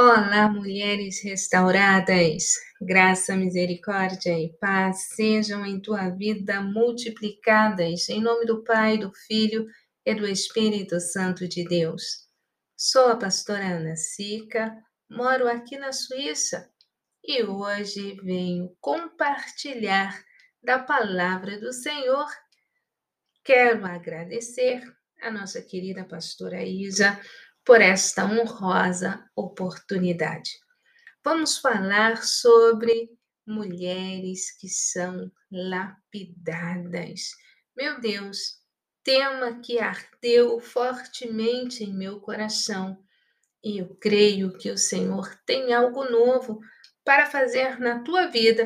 Olá, mulheres restauradas, graça, misericórdia e paz sejam em tua vida multiplicadas, em nome do Pai, do Filho e do Espírito Santo de Deus. Sou a pastora Ana Sica, moro aqui na Suíça e hoje venho compartilhar da palavra do Senhor. Quero agradecer a nossa querida pastora Isa por esta honrosa oportunidade. Vamos falar sobre mulheres que são lapidadas. Meu Deus, tema que ardeu fortemente em meu coração e eu creio que o Senhor tem algo novo para fazer na tua vida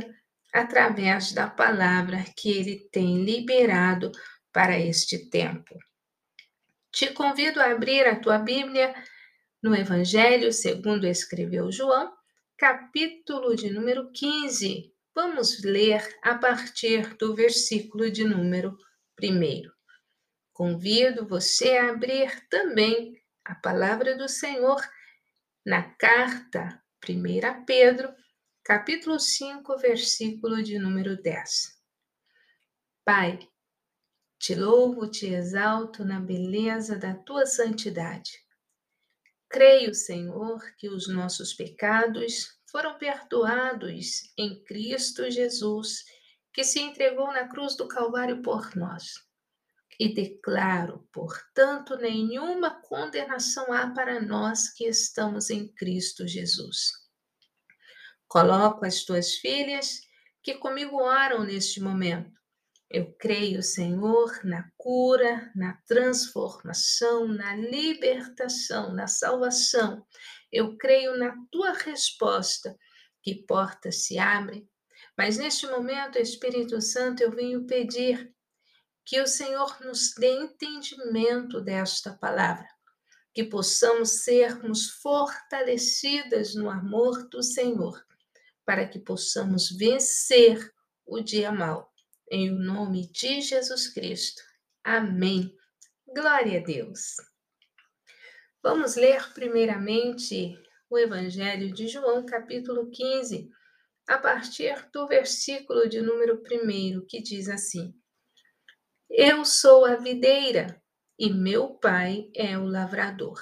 através da palavra que ele tem liberado para este tempo. Te convido a abrir a tua Bíblia no Evangelho segundo escreveu João, capítulo de número 15. Vamos ler a partir do versículo de número 1. Convido você a abrir também a palavra do Senhor na carta 1 Pedro, capítulo 5, versículo de número 10. Pai, te louvo, te exalto na beleza da tua santidade. Creio, Senhor, que os nossos pecados foram perdoados em Cristo Jesus, que se entregou na cruz do Calvário por nós. E declaro, portanto, nenhuma condenação há para nós que estamos em Cristo Jesus. Coloco as tuas filhas que comigo oram neste momento eu creio, Senhor, na cura, na transformação, na libertação, na salvação. Eu creio na tua resposta, que portas se abrem. Mas neste momento, Espírito Santo, eu venho pedir que o Senhor nos dê entendimento desta palavra, que possamos sermos fortalecidas no amor do Senhor, para que possamos vencer o dia mau em nome de Jesus Cristo. Amém. Glória a Deus. Vamos ler primeiramente o Evangelho de João, capítulo 15, a partir do versículo de número 1, que diz assim: Eu sou a videira e meu pai é o lavrador.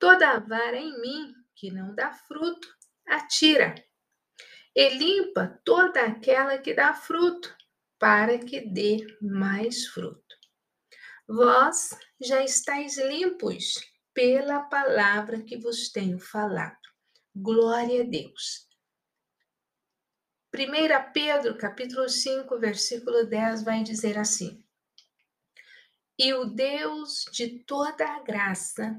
Toda a vara em mim que não dá fruto, atira, e limpa toda aquela que dá fruto, para que dê mais fruto. Vós já estáis limpos pela palavra que vos tenho falado. Glória a Deus. 1 Pedro, capítulo 5, versículo 10 vai dizer assim: E o Deus de toda a graça,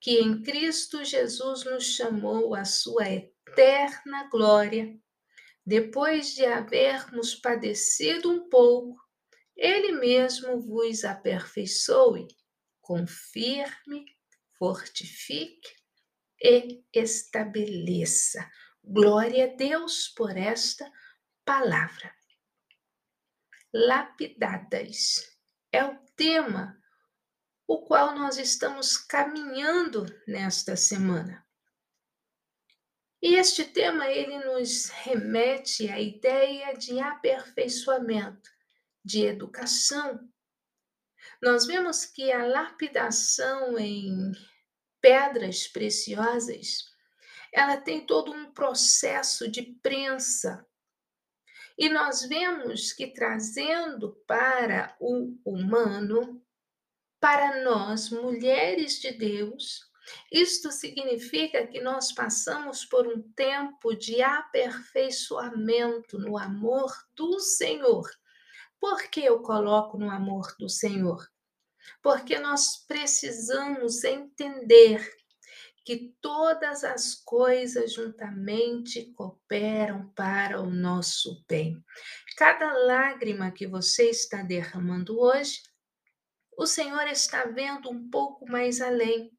que em Cristo Jesus nos chamou à sua eterna glória, depois de havermos padecido um pouco, ele mesmo vos aperfeiçoe, confirme, fortifique e estabeleça. Glória a Deus por esta palavra. Lapidadas é o tema o qual nós estamos caminhando nesta semana. E este tema ele nos remete à ideia de aperfeiçoamento, de educação. Nós vemos que a lapidação em pedras preciosas, ela tem todo um processo de prensa. E nós vemos que trazendo para o humano, para nós, mulheres de Deus, isto significa que nós passamos por um tempo de aperfeiçoamento no amor do Senhor. Por que eu coloco no amor do Senhor? Porque nós precisamos entender que todas as coisas juntamente cooperam para o nosso bem. Cada lágrima que você está derramando hoje, o Senhor está vendo um pouco mais além.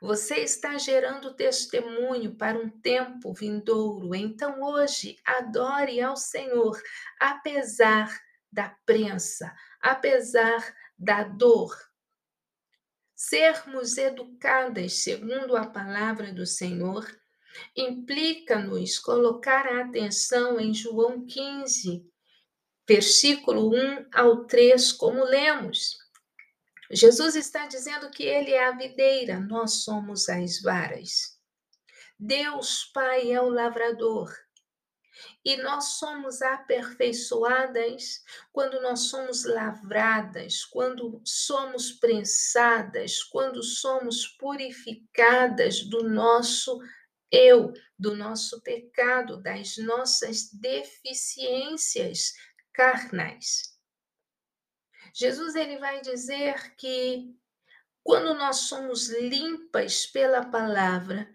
Você está gerando testemunho para um tempo vindouro. Então, hoje, adore ao Senhor, apesar da prensa, apesar da dor. Sermos educadas segundo a palavra do Senhor implica-nos colocar a atenção em João 15, versículo 1 ao 3, como lemos. Jesus está dizendo que ele é a videira, nós somos as varas. Deus Pai é o lavrador. E nós somos aperfeiçoadas quando nós somos lavradas, quando somos prensadas, quando somos purificadas do nosso eu, do nosso pecado, das nossas deficiências carnais. Jesus ele vai dizer que quando nós somos limpas pela palavra,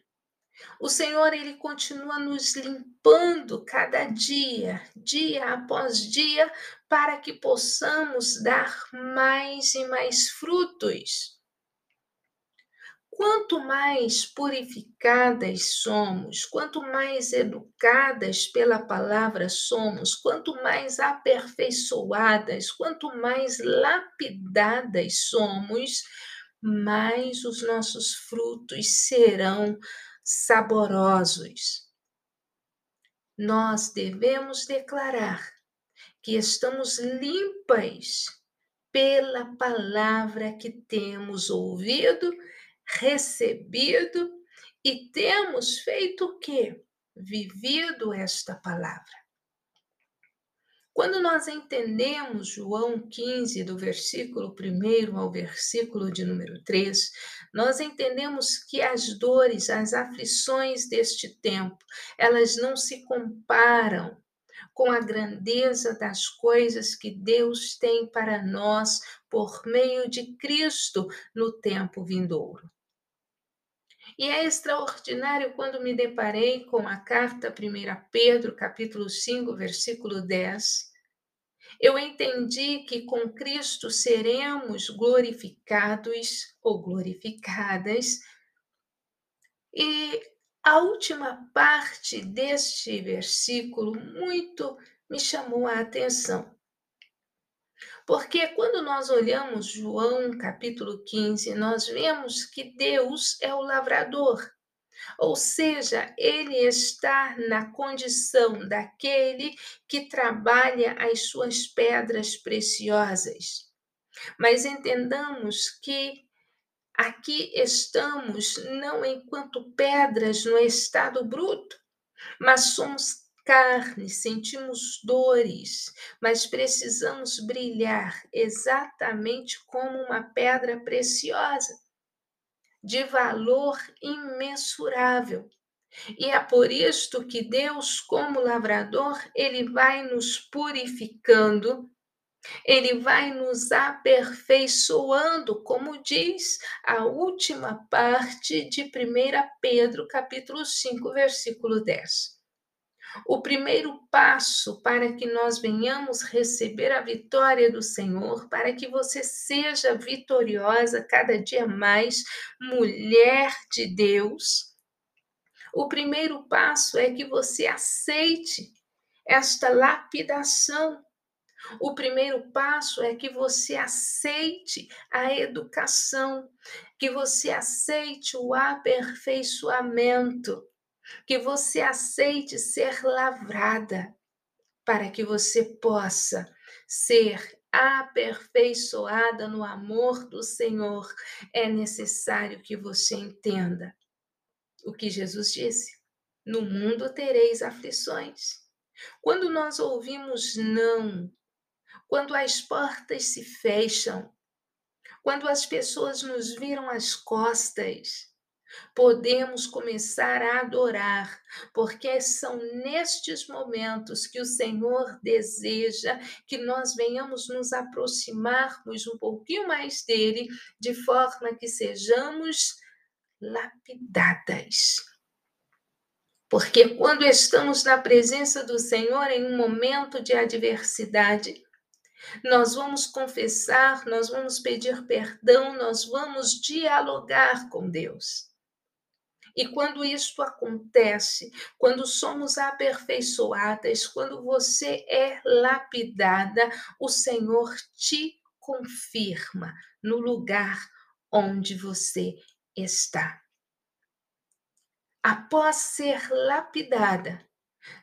o Senhor ele continua nos limpando cada dia, dia após dia, para que possamos dar mais e mais frutos. Quanto mais purificadas somos, quanto mais educadas pela palavra somos, quanto mais aperfeiçoadas, quanto mais lapidadas somos, mais os nossos frutos serão saborosos. Nós devemos declarar que estamos limpas pela palavra que temos ouvido, recebido e temos feito o quê? Vivido esta palavra. Quando nós entendemos João 15, do versículo 1 ao versículo de número 3, nós entendemos que as dores, as aflições deste tempo, elas não se comparam com a grandeza das coisas que Deus tem para nós por meio de Cristo no tempo vindouro. E é extraordinário quando me deparei com a carta 1 Pedro, capítulo 5, versículo 10. Eu entendi que com Cristo seremos glorificados ou glorificadas. E a última parte deste versículo muito me chamou a atenção. Porque quando nós olhamos João capítulo 15, nós vemos que Deus é o lavrador. Ou seja, ele está na condição daquele que trabalha as suas pedras preciosas. Mas entendamos que aqui estamos não enquanto pedras no estado bruto, mas somos carne, sentimos dores, mas precisamos brilhar exatamente como uma pedra preciosa, de valor imensurável. E é por isto que Deus, como lavrador, ele vai nos purificando, ele vai nos aperfeiçoando, como diz a última parte de 1 Pedro, capítulo 5, versículo 10. O primeiro passo para que nós venhamos receber a vitória do Senhor, para que você seja vitoriosa cada dia mais, mulher de Deus. O primeiro passo é que você aceite esta lapidação. O primeiro passo é que você aceite a educação, que você aceite o aperfeiçoamento que você aceite ser lavrada, para que você possa ser aperfeiçoada no amor do Senhor, é necessário que você entenda o que Jesus disse: no mundo tereis aflições. Quando nós ouvimos não, quando as portas se fecham, quando as pessoas nos viram as costas, podemos começar a adorar, porque são nestes momentos que o Senhor deseja que nós venhamos nos aproximarmos um pouquinho mais dele, de forma que sejamos lapidadas. Porque quando estamos na presença do Senhor em um momento de adversidade, nós vamos confessar, nós vamos pedir perdão, nós vamos dialogar com Deus. E quando isto acontece, quando somos aperfeiçoadas, quando você é lapidada, o Senhor te confirma no lugar onde você está. Após ser lapidada,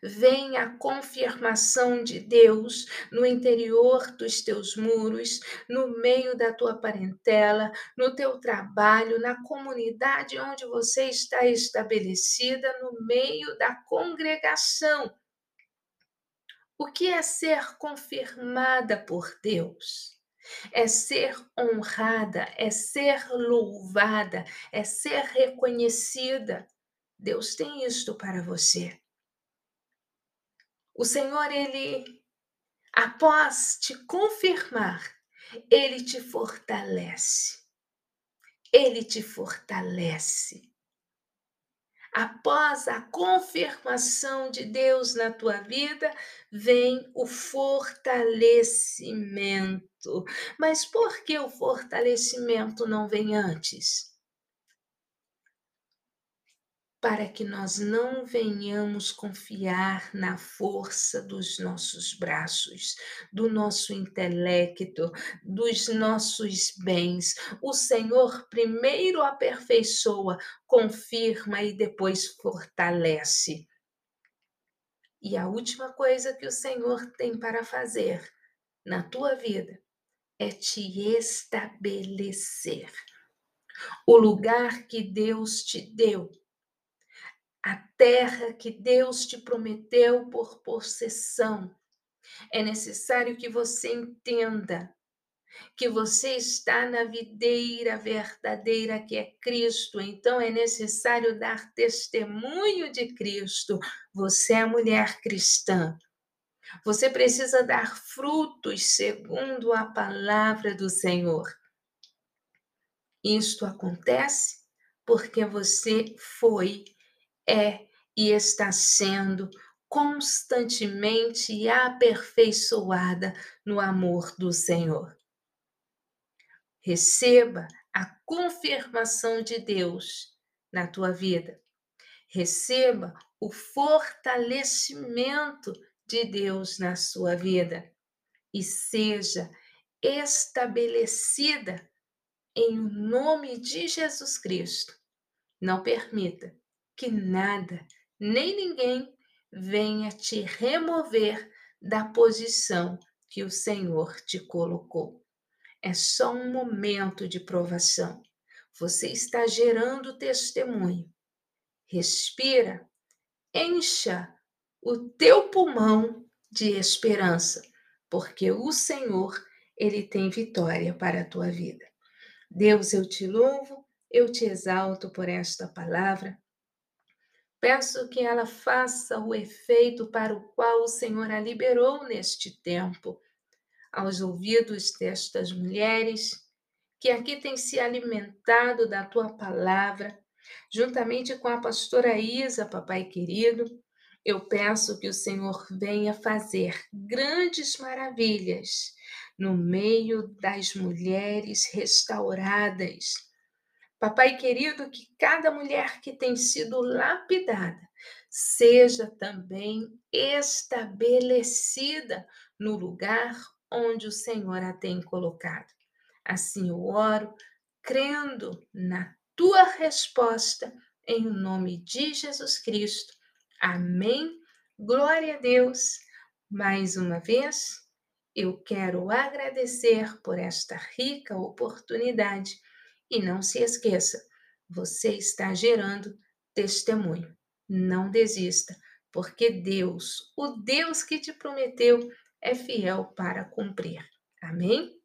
vem a confirmação de Deus no interior dos teus muros, no meio da tua parentela, no teu trabalho, na comunidade onde você está estabelecida, no meio da congregação. O que é ser confirmada por Deus? É ser honrada, é ser louvada, é ser reconhecida. Deus tem isto para você. O Senhor, ele, após te confirmar, ele te fortalece. Ele te fortalece. Após a confirmação de Deus na tua vida, vem o fortalecimento. Mas por que o fortalecimento não vem antes? Para que nós não venhamos confiar na força dos nossos braços, do nosso intelecto, dos nossos bens. O Senhor primeiro aperfeiçoa, confirma e depois fortalece. E a última coisa que o Senhor tem para fazer na tua vida é te estabelecer. O lugar que Deus te deu a terra que Deus te prometeu por possessão. É necessário que você entenda que você está na videira verdadeira que é Cristo, então é necessário dar testemunho de Cristo. Você é mulher cristã. Você precisa dar frutos segundo a palavra do Senhor. Isto acontece porque você foi é e está sendo constantemente aperfeiçoada no amor do Senhor. Receba a confirmação de Deus na tua vida. Receba o fortalecimento de Deus na sua vida e seja estabelecida em nome de Jesus Cristo. Não permita que nada, nem ninguém venha te remover da posição que o Senhor te colocou. É só um momento de provação. Você está gerando testemunho. Respira, encha o teu pulmão de esperança, porque o Senhor, ele tem vitória para a tua vida. Deus, eu te louvo, eu te exalto por esta palavra. Peço que ela faça o efeito para o qual o Senhor a liberou neste tempo, aos ouvidos destas mulheres que aqui têm se alimentado da tua palavra, juntamente com a pastora Isa, papai querido. Eu peço que o Senhor venha fazer grandes maravilhas no meio das mulheres restauradas Papai querido, que cada mulher que tem sido lapidada seja também estabelecida no lugar onde o Senhor a tem colocado. Assim eu oro, crendo na tua resposta, em nome de Jesus Cristo. Amém. Glória a Deus. Mais uma vez, eu quero agradecer por esta rica oportunidade e não se esqueça, você está gerando testemunho. Não desista, porque Deus, o Deus que te prometeu, é fiel para cumprir. Amém?